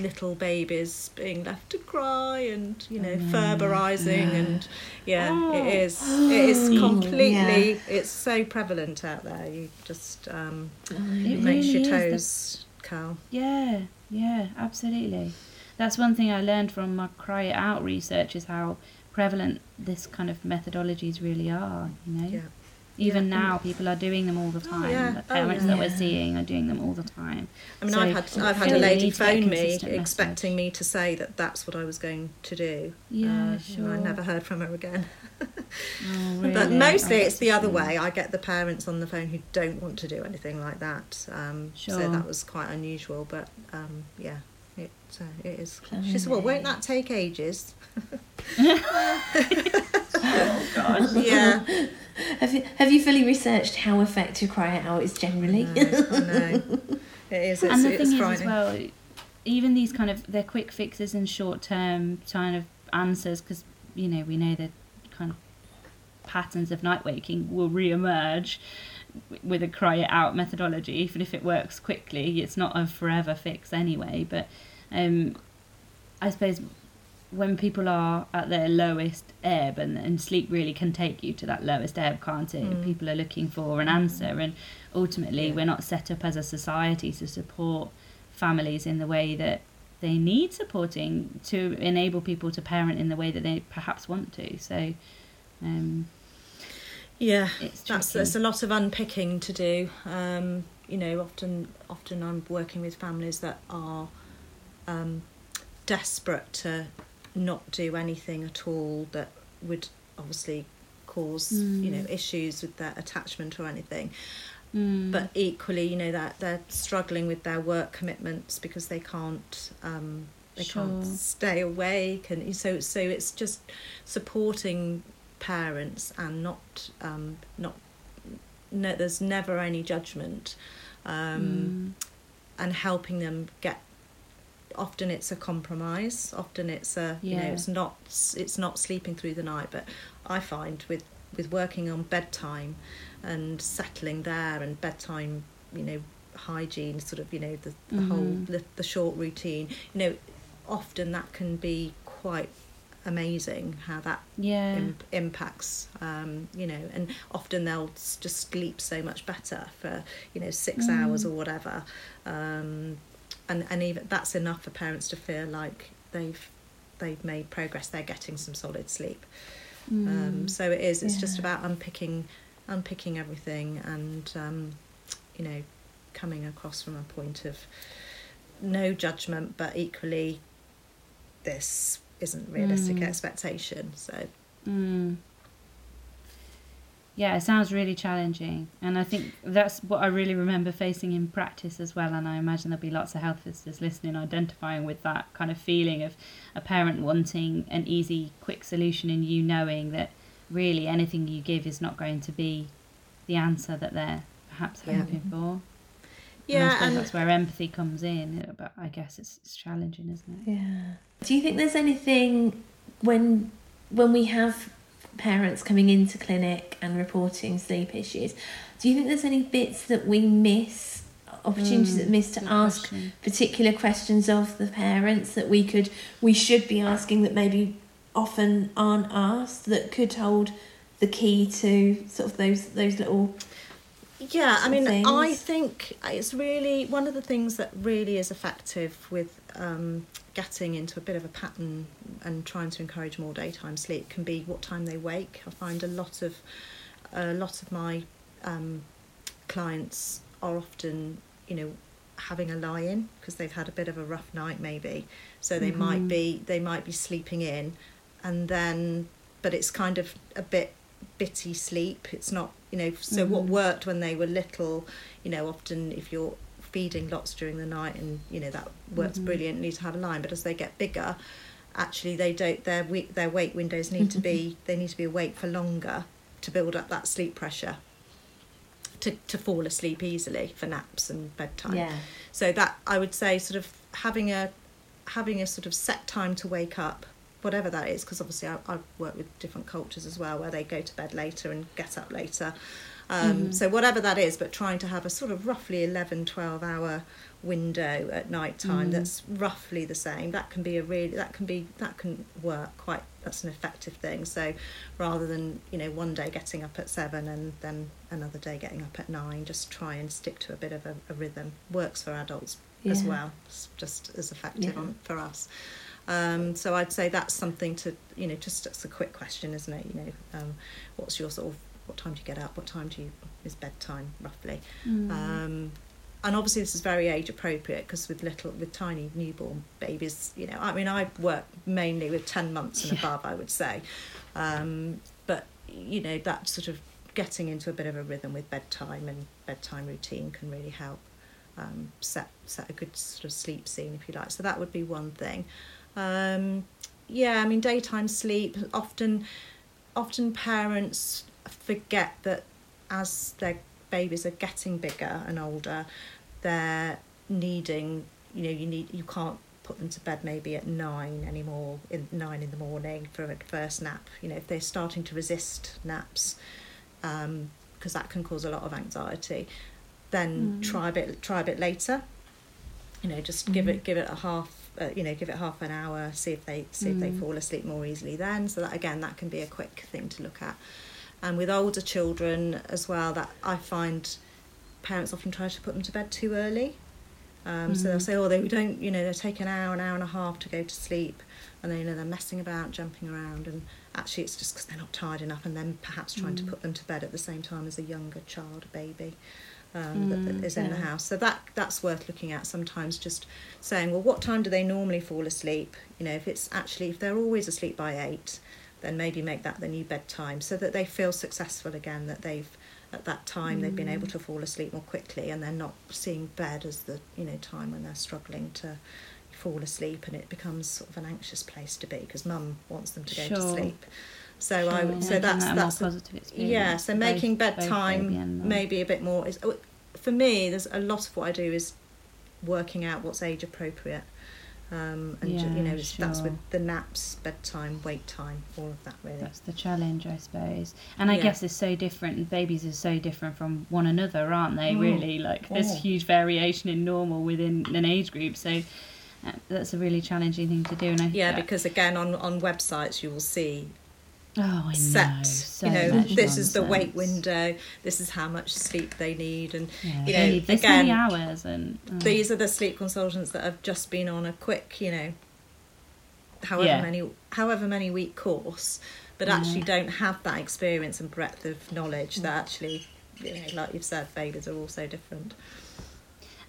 Little babies being left to cry and you know Mm. ferberizing Yeah. and yeah Oh. it is it is completely yeah. it's so prevalent out there you just um Oh, It it makes your really is. The- toes curl Yeah, yeah, absolutely. That's one thing I learned from my Cry It Out research is how prevalent this kind of methodologies really are, you know? yeah Even Yeah. now, people are doing them all the Oh, time. yeah. The Oh, parents yeah. that we're seeing are doing them all the time. I mean So I've had I've had a lady phone me consistent message. expecting me to say that that's what I was going to do Yeah, Uh, sure. I never heard from her again Oh, really? but mostly Oh, it's the other way I get the parents on the phone who don't want to do anything like that um so that was quite unusual but um yeah it uh, it is she said well won't that take ages Oh, gosh. yeah Have you have you fully researched how effective Cry It Out is generally? I know, I know. It is. It's, and the it's thing is as well even these kind of they're quick fixes and short term kind of answers because you know we know the kind of patterns of night waking will re-emerge with a cry it out methodology even if it works quickly it's not a forever fix anyway but um i suppose when people are at their lowest ebb and, and sleep really can take you to that lowest ebb can't it Mm. people are looking for an answer and ultimately Yeah. we're not set up as a society to support families in the way that they need supporting to enable people to parent in the way that they perhaps want to so um, Yeah, it's that's there's a lot of unpicking to do. Um, you know, often often I'm working with families that are um, desperate to not do anything at all that would obviously cause you know Mm. issues with their attachment or anything. Mm. But equally, you know that they're struggling with their work commitments because they can't um, they can't stay awake, and so so it's just supporting parents and not um, not no, there's never any judgment, um, Mm. and helping them get. Often it's a compromise. Often it's a you know it's not it's not sleeping through the night. But I find with with working on bedtime and settling there and bedtime you know hygiene sort of you know the, the whole Mhm. the, the short routine you know often that can be quite amazing how that yeah im- impacts um, you know and often they'll just sleep so much better for you know six Mm. hours or whatever um, and and even that's enough for parents to feel like they've they've made progress they're getting some solid sleep um, Mm. so it is it's just about unpicking unpicking everything and um, you know coming across from a point of no judgment but equally this isn't realistic Mm. expectation so Mm. Yeah, it sounds really challenging. And I think that's what I really remember facing in practice as well. And I imagine there'll be lots of health visitors listening, identifying with that kind of feeling of a parent wanting an easy, quick solution and you knowing that really anything you give is not going to be the answer that they're perhaps Yeah. hoping for. And yeah suppose and that's where empathy comes in. Uh, but I guess it's, it's challenging, isn't it? Yeah. Do you think there's anything when when we have parents coming into clinic and reporting sleep issues? Do you think there's any bits that we miss, opportunities Mm, that miss to ask question. particular questions of the parents that we could we should be asking that maybe often aren't asked that could hold the key to sort of those those little Yeah, I sort of mean, I think it's really one of the things that really is effective with um, getting into a bit of a pattern and trying to encourage more daytime sleep can be what time they wake. I find a lot of a lot of my um, clients are often, you know, having a lie in because they've had a bit of a rough night maybe, so they might Mhm. be they might be sleeping in, and then but it's kind of a bit bitty sleep. It's not you know so what Mhm. worked when they were little, you know, often if you're feeding lots during the night and you know that works Mhm. brilliantly to have a line, but as they get bigger, actually they don't their their wake windows need to be they need to be awake for longer to build up that sleep pressure to, to fall asleep easily for naps and bedtime. Yeah. So that I would say sort of having a having a sort of set time to wake up, whatever that is, because obviously I, I've worked with different cultures as well where they go to bed later and get up later. Um, Mhm. So whatever that is, but trying to have a sort of roughly 11, 12 hour window at night time Mm. that's roughly the same. That can be a really that can be that can work quite. That's an effective thing. So rather than you know one day getting up at seven and then another day getting up at nine, just try and stick to a bit of a, a rhythm. Works for adults as well. It's just as effective Yeah. on, for us. Um, so I'd say that's something to you know just it's a quick question, isn't it? You know, um, what's your sort of what time do you get up? What time do you is bedtime roughly? Mm. Um, and obviously this is very age appropriate because with little with tiny newborn babies, you know, I mean I work mainly with ten months and Yeah. above, I would say, um, but you know that sort of getting into a bit of a rhythm with bedtime and bedtime routine can really help um, set set a good sort of sleep scene if you like. So that would be one thing. Um, yeah, I mean daytime sleep often often parents forget that as their babies are getting bigger and older, they're needing you know you need you can't put them to bed maybe at nine anymore in nine in the morning for a first nap you know if they're starting to resist naps because that can cause a lot of anxiety then Mm. try a bit try a bit later you know just give Mhm. it give it a half uh, you know give it half an hour see if they see if they Mm. fall asleep more easily then so that again that can be a quick thing to look at and with older children as well that i find parents often try to put them to bed too early um, so they'll Mhm. say oh they don't you know they take an hour an hour and a half to go to sleep and then you know they're messing about jumping around and actually it's just because they're not tired enough and then perhaps trying to Mm. put them to bed at the same time as a younger child a baby um, that, Mm, that is in the house so that that's worth looking at sometimes just saying well what time do they normally fall asleep you know if it's actually if they're always asleep by eight then maybe make that the new bedtime so that they feel successful again that they've at that time they've been Mm. able to fall asleep more quickly and they're not seeing bed as the you know time when they're struggling to fall asleep and it becomes sort of an anxious place to be because mum wants them to go to sleep. So Sure, I so that's that that's a- yeah so making both- bedtime maybe a bit more is oh, for me there's a lot of what I do is working out what's age appropriate um, and ju- you know it's, that's with the naps bedtime wake time all of that really That's the challenge, I suppose. And I Yeah. guess it's so different. Babies are so different from one another, aren't they? Mm. Really, like there's Oh. huge variation in normal within an age group. So uh, that's a really challenging thing to do. And I yeah because again on on websites you will see oh, I know, set so you know this is the nonsense. window this is how much sleep they need and Yeah, you know, need this again, many hours, and oh. these are the sleep consultants that have just been on a quick you know however Yeah. many however many week course but Yeah. actually don't have that experience and breadth of knowledge Mm. that actually you know like you've said babies are all so different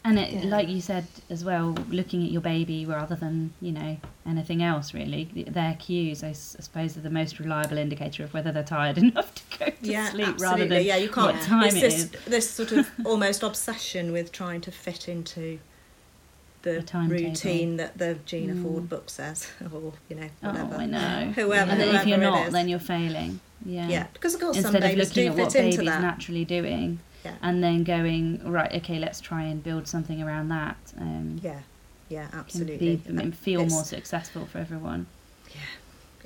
And it, Yeah. like you said as well, looking at your baby rather than you know anything else really. Their cues, I, s- I suppose, are the most reliable indicator of whether they're tired enough to go to yeah sleep absolutely rather than yeah you can't what time it's it this is. this sort of almost obsession with trying to fit into the routine that the Gina Mm. Ford book says or you know whatever Oh, I know. whoever and then if whoever you're not, then you're failing. Yeah. yeah because of course some Instead of looking do at fit what into baby's that naturally doing, yeah and then going right, okay, let's try and build something around that. Um, yeah yeah absolutely be, mean, feel It's- more successful for everyone. Yeah.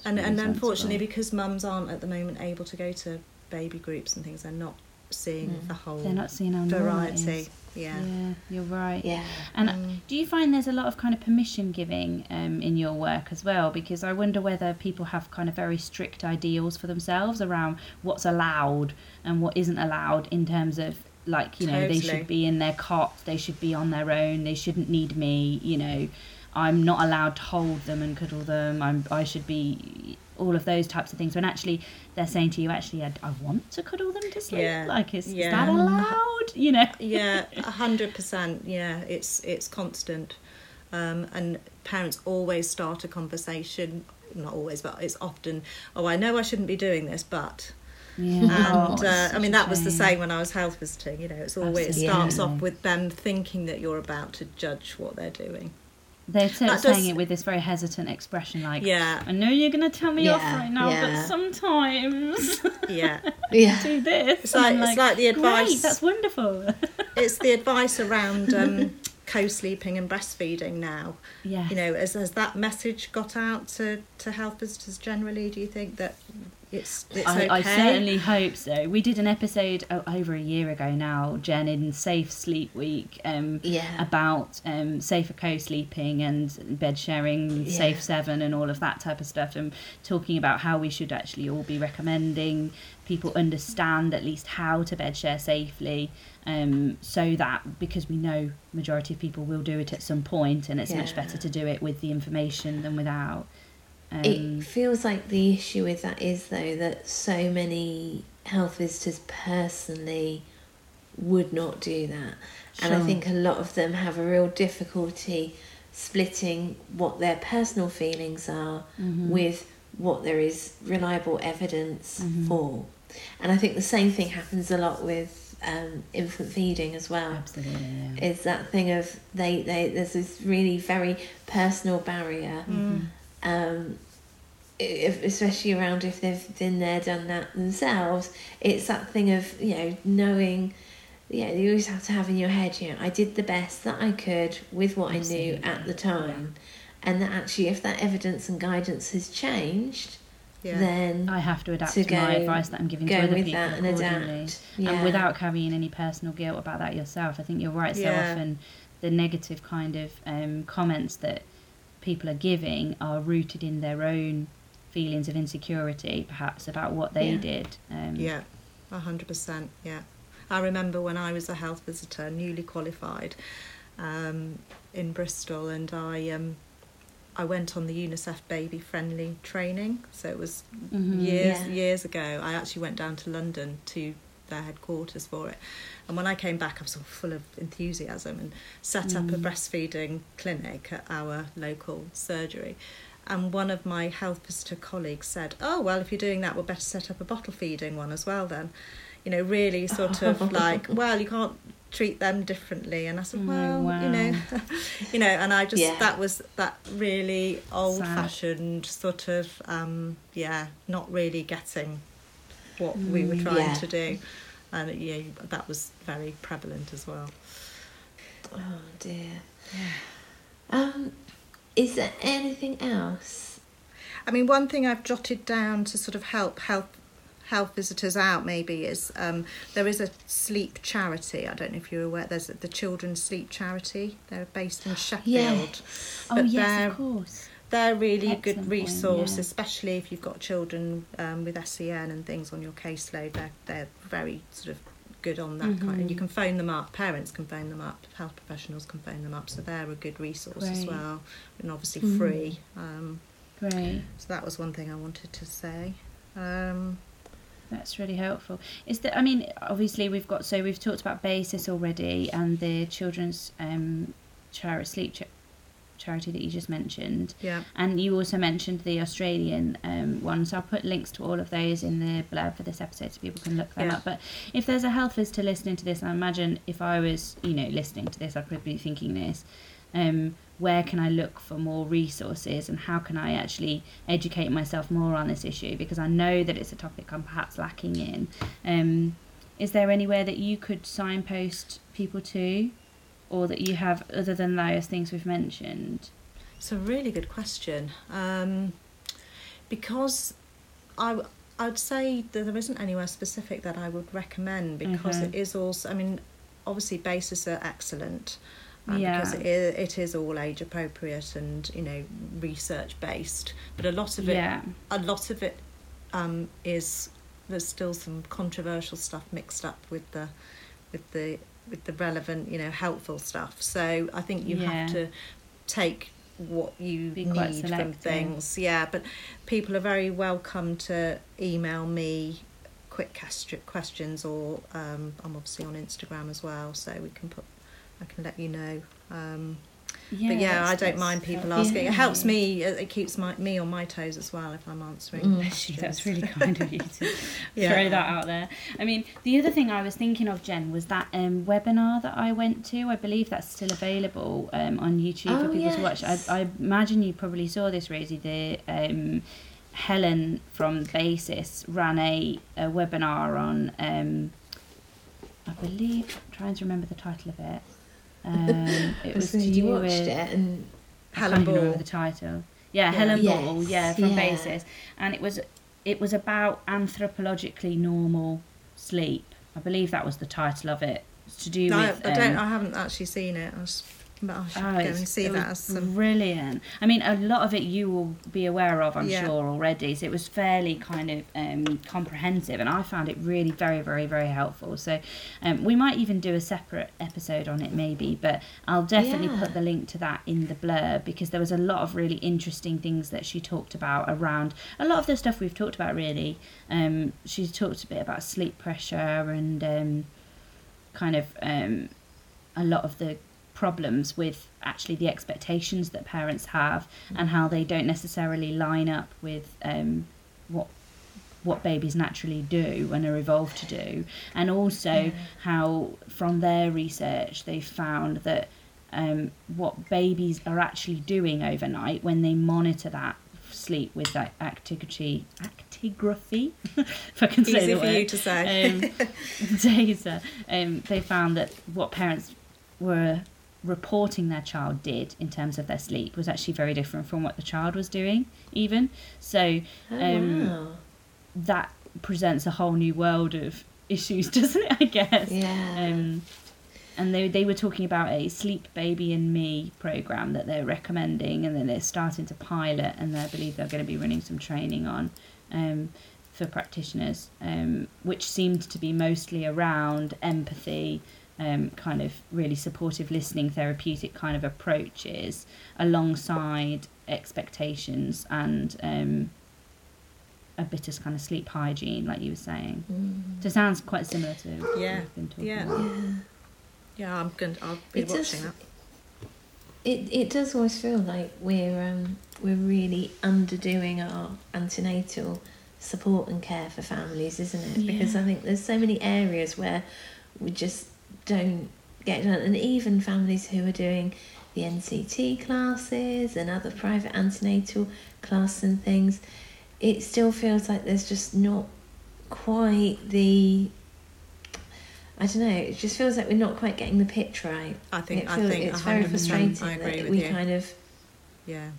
And really and sensible. unfortunately, because mums aren't at the moment able to go to baby groups and things, they're not seeing Mm. the whole They're not seeing how variety. Is. Yeah. Yeah, you're right. Yeah. And Mm. do you find there's a lot of kind of permission giving um, in your work as well? Because I wonder whether people have kind of very strict ideals for themselves around what's allowed and what isn't allowed in terms of like you know they should be in their cot they should be on their own they shouldn't need me you know i'm not allowed to hold them and cuddle them i'm i should be all of those types of things when actually they're saying to you actually i, I want to cuddle them to sleep Yeah. like is, is that allowed you know yeah, a hundred percent. Yeah, it's it's constant, um, and parents always start a conversation. Not always, but it's often. Oh, I know I shouldn't be doing this, but yeah and Oh, uh, I mean that was the same when I was health visiting. You know, it's always it starts off with them thinking that you're about to judge what they're doing. They're sort of That does- saying it with this very hesitant expression like Yeah, I know you're going to tell me off right now, yeah. but sometimes yeah. Yeah. do this. It's And I'm like- it's like the advice- Great, that's wonderful. it's the advice around um, co-sleeping and breastfeeding now. yeah. You know, has, has that message got out to, to health visitors generally? Do you think that it's it's I, okay? I certainly hope so. We did an episode over a year ago now, Jen, in Safe Sleep Week, um, Yeah. about um, safer co-sleeping and bed sharing, Yeah. Safe Seven, and all of that type of stuff, and talking about how we should actually all be recommending people understand at least how to bed share safely, um, so that because we know majority of people will do it at some point, and it's much better to do it with the information than without. Um, It feels like the issue with that is though that so many health visitors personally would not do that. And I think a lot of them have a real difficulty splitting what their personal feelings are mhm. with what there is reliable evidence Mhm. for. And I think the same thing happens a lot with um, infant feeding as well absolutely. Yeah. is that thing of they, they there's this really very personal barrier Mm. um, if, especially around if they've been there done that themselves it's that thing of you know knowing yeah you always have to have in your head you know I did the best that I could with what I knew at the Absolutely, time and that actually if that evidence and guidance has changed Yeah. then I have to adapt to to, my advice that I'm giving to other with people that and accordingly. adapt and without carrying any personal guilt about that yourself. I think you're right. So Yeah. often, the negative kind of um, comments that people are giving are rooted in their own feelings of insecurity, perhaps about what they Yeah. did. Um, Yeah, a hundred percent. Yeah, I remember when I was a health visitor, newly qualified, um, in Bristol, and I um, I went on the UNICEF baby friendly training. So it was Mhm. years Yeah. years ago. I actually went down to London to their headquarters for it, and when I came back, I was all full of enthusiasm and set up a Mm. breastfeeding clinic at our local surgery. And one of my health visitor colleagues said, "Oh well, if you're doing that, we'll better set up a bottle feeding one as well then." You know, really sort of like, well, you can't treat them differently. And I said, Oh, well, you know, you know, and I just Yeah. that was that really old-fashioned sort of, um, yeah, not really getting what we were Mm. trying Yeah. to do, and yeah, that was very prevalent as well. oh dear yeah um is there anything else I mean, one thing I've jotted down to sort of help health health visitors out maybe is um, there is a sleep charity. I don't know if you're aware. There's the Children's Sleep Charity. They're based in Sheffield. Oh But yes, they're- of course. They're really Excellent good resource, yeah. especially if you've got children um, with SEN and things on your caseload. They're they're very sort of good on that kind. And you Mhm. can phone them up. Parents can phone them up. Health professionals can phone them up. So they're a good resource as well, and obviously Mhm. free. Um, Great. so that was one thing I wanted to say. Um, That's really helpful. Is that I mean, obviously we've got so we've talked about BASIS already and the children's um, charity sleep cha- charity that you just mentioned, yeah, and you also mentioned the Australian um, one. So I'll put links to all of those in the blurb for this episode so people can look them Yeah. up. But if there's a health visitor listening to this, I imagine if I was you know listening to this, I'd probably be thinking this. Um, where can I look for more resources and how can I actually educate myself more on this issue because I know that it's a topic I'm perhaps lacking in. Um, is there anywhere that you could signpost people to or that you have other than those things we've mentioned? it's a really good question. Um, because I I'd say that there isn't anywhere specific that I would recommend because Mhm. it is also. I mean, obviously BASIS are excellent. Uh, Yeah. Because it is, it is all age appropriate and you know research based, but a lot of it yeah. a lot of it um, is there's still some controversial stuff mixed up with the with the with the relevant, you know, helpful stuff. So I think you Yeah. have to take what you Be need from things. Yeah, but people are very welcome to email me quick cast- questions, or um, I'm obviously on Instagram as well, so we can put. I can let you know. Um, but yeah, I don't mind people asking. It helps me. It keeps my me on my toes as well if I'm answering. Mm. That's really kind of you to Yeah. throw that out there. I mean, the other thing I was thinking of, Jen, was that um, webinar that I went to. I believe that's still available um, on YouTube for Oh, people to watch. I. I imagine you probably saw this, Rosie. The um, Helen from BASIS ran a, a webinar on, um, I believe, I'm trying to remember the title of it. Um, it was to you do watched with it and Helen remember Ball. the title. Yeah, Yeah. Helen Yes, Ball. Yeah, from yeah. BASIS, and it was it was about anthropologically normal sleep. I believe that was the title of it. It's to do No, with. I don't. um, I haven't actually seen it. I was, but I should Oh, go and see that as some. brilliant. I mean, a lot of it you will be aware of, I'm Yeah. sure already. So it was fairly kind of um, comprehensive, and I found it really very, very, very helpful. So um, we might even do a separate episode on it, maybe. But I'll definitely Yeah. put the link to that in the blurb because there was a lot of really interesting things that she talked about around a lot of the stuff we've talked about. Really, um, she talked a bit about sleep pressure and um, kind of um, a lot of the problems with actually the expectations that parents have and how they don't necessarily line up with um, what what babies naturally do and are evolved to do. And also how from their research they found that um, what babies are actually doing overnight when they monitor that sleep with that actigraphy actigraphy? If I can say Easy for word. you to say. um, data, um, they found that what parents were reporting their child did in terms of their sleep was actually very different from what the child was doing, even. So oh, um, wow. that presents a whole new world of issues, doesn't it? I guess. Yeah. Um, and they they were talking about a sleep baby and me program that they're recommending, and then they're starting to pilot, and I believe they're going to be running some training on um, for practitioners, um, which seemed to be mostly around empathy. Um, kind of really supportive listening therapeutic kind of approaches alongside expectations and um, a bit of kind of sleep hygiene like you were saying Mm. so it sounds quite similar to what Yeah, we've been talking yeah. about. Yeah. Yeah, I'm going. to I'll be It watching does- that. It it does always feel like we're um, we're really underdoing our antenatal support and care for families, isn't it? Because I think there's so many areas where we just don't get done, and even families who are doing the NCT classes and other private antenatal classes and things, it still feels like there's just not quite the. I don't know. It just feels like we're not quite getting the pitch right. I think. It I think. it's very frustrating I agree that with we you. kind of Yeah.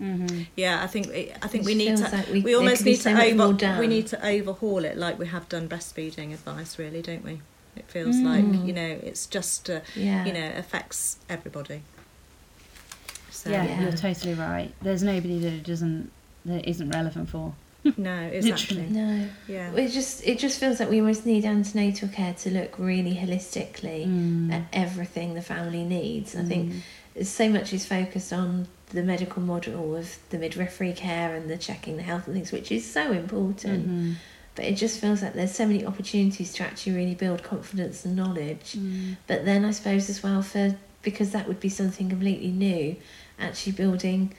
Mm-hmm. Yeah, I think I think we need to like we- we, there almost could be need so to much over we need to overhaul it like we have done breastfeeding advice really, don't we? It feels Mm. like, you know, it's just uh, yeah you know, affects everybody. So yeah, Yeah. you're totally right. There's nobody that it doesn't that it isn't relevant for. no, exactly. no Yeah. it just it just feels like we almost need antenatal care to look really holistically Mm. at everything the family needs I think Mm. so much is focused on the medical model of the midwifery care and the checking the health and things which is so important Mhm. But it just feels like there's so many opportunities to actually really build confidence and knowledge Mm. But then I suppose as well for because that would be something completely new, actually building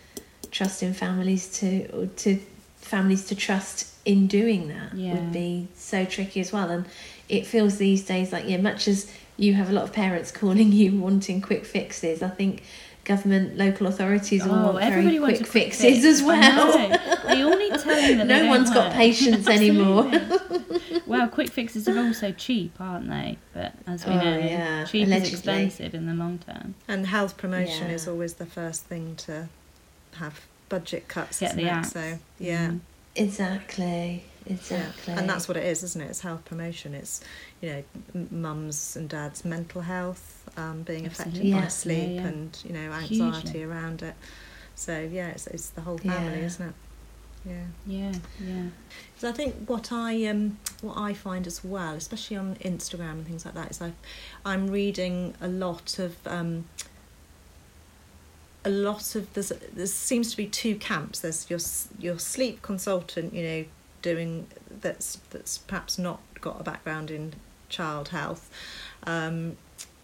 trust in families to or to families to trust in doing that Yeah. would be so tricky as well. And it feels these days like yeah, much as you have a lot of parents calling you wanting quick fixes, I think government, local authorities all Oh, want very everybody wants quick quick fixes fix. as well. know. They all need telling that they no don't one's got work. patience anymore. Absolutely. well, quick fixes are also cheap, aren't they? But as we Oh, know, yeah, cheap allegedly. is expensive in the long term. And health promotion Yeah. is always the first thing to have budget cuts, Get the it? So yeah. Mm. exactly. Yeah. Exactly. And that's what it is, isn't it? It's health promotion. It's, you know, mums and dads' mental health um, being affected Absolutely. by sleep Yeah, yeah. and, you know, anxiety Hugely. around it. So, yeah, it's, it's the whole family, Yeah. isn't it? yeah. Yeah, yeah. So I think what I um what I find as well, especially on Instagram and things like that, is I I'm reading a lot of um a lot of there's there seems to be two camps. There's your your sleep consultant, you know, doing that's that's perhaps not got a background in child health, um,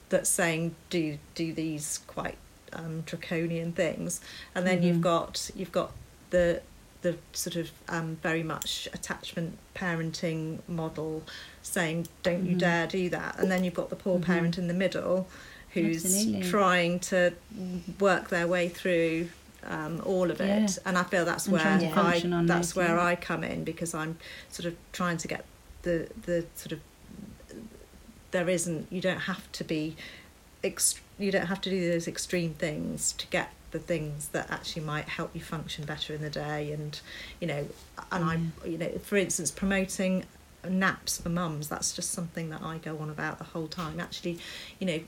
that's saying do do these quite um, draconian things, and then you've Mhm. got you've got the the sort of um, very much attachment parenting model saying don't you Mhm. dare do that and then you've got the poor Mhm. parent in the middle who's Absolutely. trying to work their way through um, all of it Yeah. and I feel that's And where I that's where yeah. I come in because I'm sort of trying to get the the sort of there isn't you don't have to be ext- you don't have to do those extreme things to get the things that actually might help you function better in the day and you know and I you know for instance promoting naps for mums that's just something that I go on about the whole time actually you know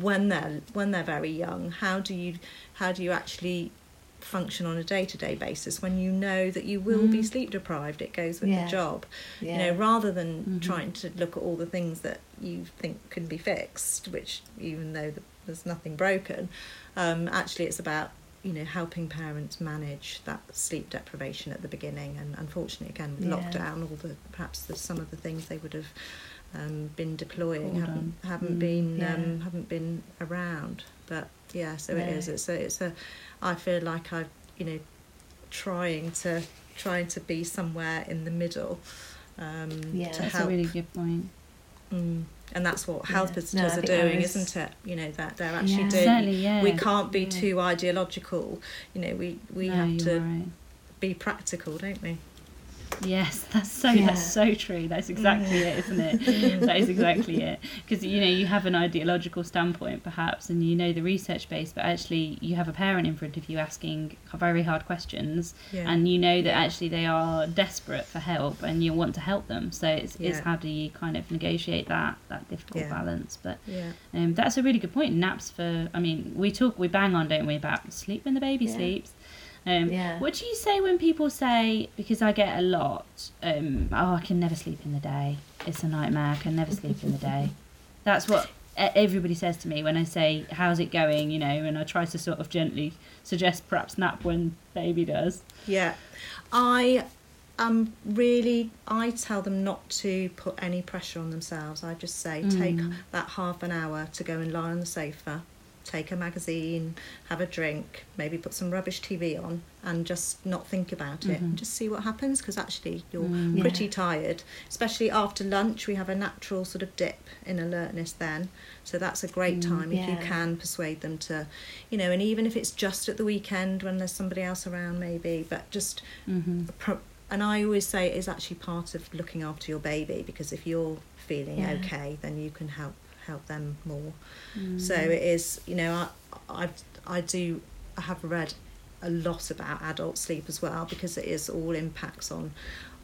when they're when they're very young how do you how do you actually function on a day-to-day basis when you know that you will be Mm. sleep deprived it goes with Yeah. the job Yeah. you know rather than Mhm. trying to look at all the things that you think can be fixed which even though th- there's nothing broken um, actually it's about you know helping parents manage that sleep deprivation at the beginning and unfortunately again with Yeah. lockdown all the perhaps the, some of the things they would have um, been deploying Called haven't on. haven't Mm, been yeah. um, haven't been around but yeah so it No. is it's a it's a I feel like I've you know trying to trying to be somewhere in the middle um, Yeah. to That's help a really good point. Mm. And that's what health Yeah. visitors No, are doing, was- isn't it? You know that they're actually Yeah. doing. Certainly, yeah. We can't be Yeah. too ideological. You know, we we No, have to right. be practical, don't we? Yes, that's so Yeah. that's so true. That's exactly it, isn't it? that is exactly it. Because you know you have an ideological standpoint, perhaps, and you know the research base, but actually you have a parent in front of you asking very hard questions, Yeah. and you know that actually they are desperate for help, and you want to help them. So it's, it's how do you kind of negotiate that that difficult Yeah. balance? But yeah. um, that's a really good point. Naps for, I mean, we talk, we bang on, don't we, about sleep when the baby Yeah. sleeps. Um, Yeah. What do you say when people say, because I get a lot, um, oh, I can never sleep in the day. It's a nightmare. I can never sleep in the day. That's what everybody says to me when I say, how's it going, you know, and I try to sort of gently suggest perhaps nap when baby does. Yeah, I um really I tell them not to put any pressure on themselves. I just say take Mm. that half an hour to go and lie on the sofa, take a magazine, have a drink, maybe put some rubbish TV on, and just not think about it. Mhm. Just see what happens because actually you're Mm. pretty Yeah. tired. Especially after lunch, we have a natural sort of dip in alertness then. So that's a great Mm, time if you can persuade them to, you know, and even if it's just at the weekend when there's somebody else around, maybe, but just hmm pro- and I always say it is actually part of looking after your baby because if you're feeling Yeah. okay, then you can help help them more. Mm. So it is, you know, I I I do I have read a lot about adult sleep as well because it is all impacts on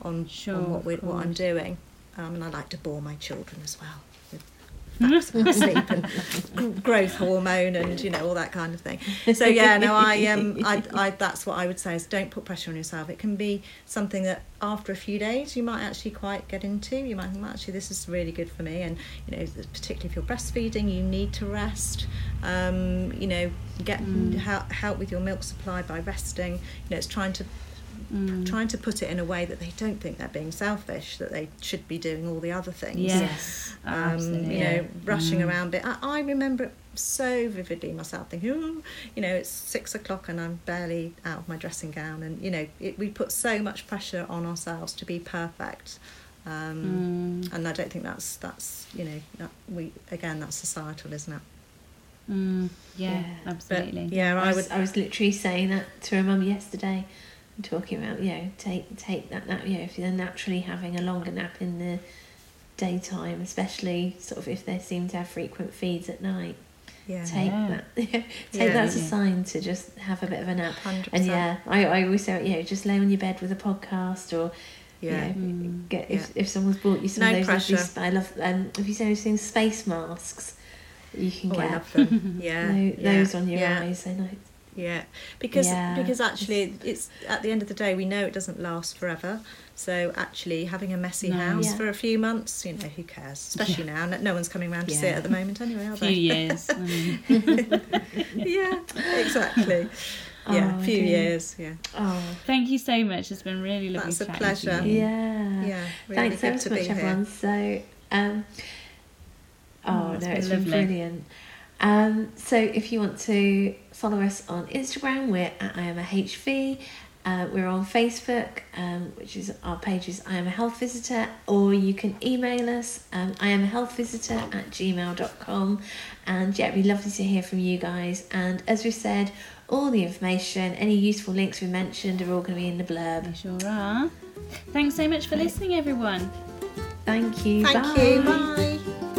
on, Sure, on what we what I'm doing. Um, and I like to bore my children as well with facts about sleep and growth hormone and you know all that kind of thing. So yeah, no, I um, I, I that's what I would say is don't put pressure on yourself. It can be something that after a few days you might actually quite get into. You might think, well, actually, this is really good for me. And you know, particularly if you're breastfeeding, you need to rest. Um, you know, get Mm. help help with your milk supply by resting. You know, it's trying to Mm. trying to put it in a way that they don't think they're being selfish, that they should be doing all the other things Yes, um, absolutely. you know, rushing Mm. around. But I, I remember it so vividly myself, thinking, oh, you know, it's six o'clock and I'm barely out of my dressing gown, and you know, it, we put so much pressure on ourselves to be perfect. Um, Mm. And I don't think that's that's you know that we again that's societal, isn't it? Mm. Yeah, Yeah. But absolutely. yeah, I I was, would. I was literally saying that to a mum yesterday, and talking about you know take take that nap. You know, if you're naturally having a longer nap in the daytime, especially sort of if they seem to have frequent feeds at night, Yeah, take Yeah. that take Yeah. that as a sign to just have a bit of a nap. hundred And percent. yeah, I, I always say you know just lay on your bed with a podcast or Yeah, you know, Mm. get if, if someone's bought you some No of those pressure. sp- I love um have you seen those things space masks you can oh, I get love them. Yeah, Tho- yeah, those on your yeah. eyes. They're nice. Yeah, because Yeah. because actually, it's at the end of the day, we know it doesn't last forever. So actually, having a messy No. house Yeah. for a few months, you know, who cares? Especially now, no, no one's coming around to see it at the moment anyway, are A few years. I mean, yeah, exactly. Yeah, Oh, a few years. Yeah, Oh, thank you so much. It's been really lovely. That's a pleasure. you. yeah. yeah. Really Thanks good ever to so be much, here. everyone. So, um, oh, Oh, no, it's it's been been brilliant. Um, so, if you want to follow us on Instagram, we're at I am a HV. Uh, we're on Facebook, um, which is our page is I am a health visitor, or you can email us um, I am a health visitor at gmail.com. And yeah, it'd be lovely to hear from you guys. And as we said, all the information, any useful links we mentioned are all going to be in the blurb. They sure are. Thanks so much for listening, everyone. Thank you. Thank Bye. you. Bye.